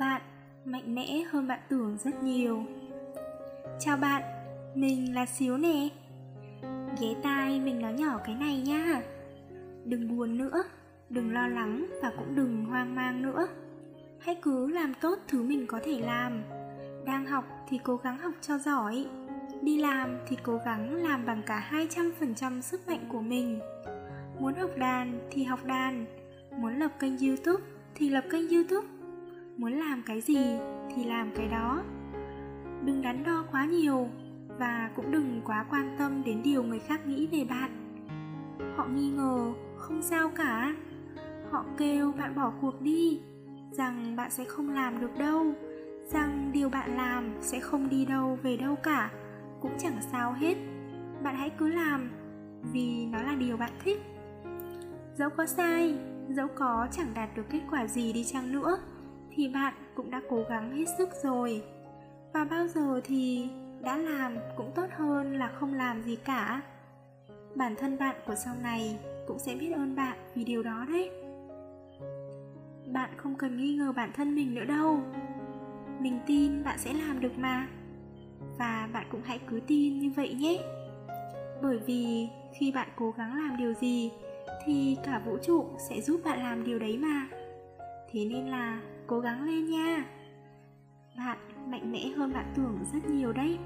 bạn. Mạnh mẽ hơn bạn tưởng rất nhiều. Chào bạn, mình là xíu nè. Ghé tai mình nói nhỏ cái này nha. Đừng buồn nữa, đừng lo lắng và cũng đừng hoang mang nữa. Hãy cứ làm tốt thứ mình có thể làm. Đang học thì cố gắng học cho giỏi. Đi làm thì cố gắng làm bằng cả 200% sức mạnh của mình. Muốn học đàn thì học đàn. Muốn lập kênh youtube thì lập kênh youtube muốn làm cái gì thì làm cái đó. Đừng đắn đo quá nhiều và cũng đừng quá quan tâm đến điều người khác nghĩ về bạn. Họ nghi ngờ, không sao cả. Họ kêu bạn bỏ cuộc đi, rằng bạn sẽ không làm được đâu, rằng điều bạn làm sẽ không đi đâu về đâu cả, cũng chẳng sao hết. Bạn hãy cứ làm vì nó là điều bạn thích. Dẫu có sai, dẫu có chẳng đạt được kết quả gì đi chăng nữa thì bạn cũng đã cố gắng hết sức rồi. Và bao giờ thì đã làm cũng tốt hơn là không làm gì cả. Bản thân bạn của sau này cũng sẽ biết ơn bạn vì điều đó đấy. Bạn không cần nghi ngờ bản thân mình nữa đâu. Mình tin bạn sẽ làm được mà. Và bạn cũng hãy cứ tin như vậy nhé. Bởi vì khi bạn cố gắng làm điều gì thì cả vũ trụ sẽ giúp bạn làm điều đấy mà thế nên là cố gắng lên nha. Bạn mạnh mẽ hơn bạn tưởng rất nhiều đấy.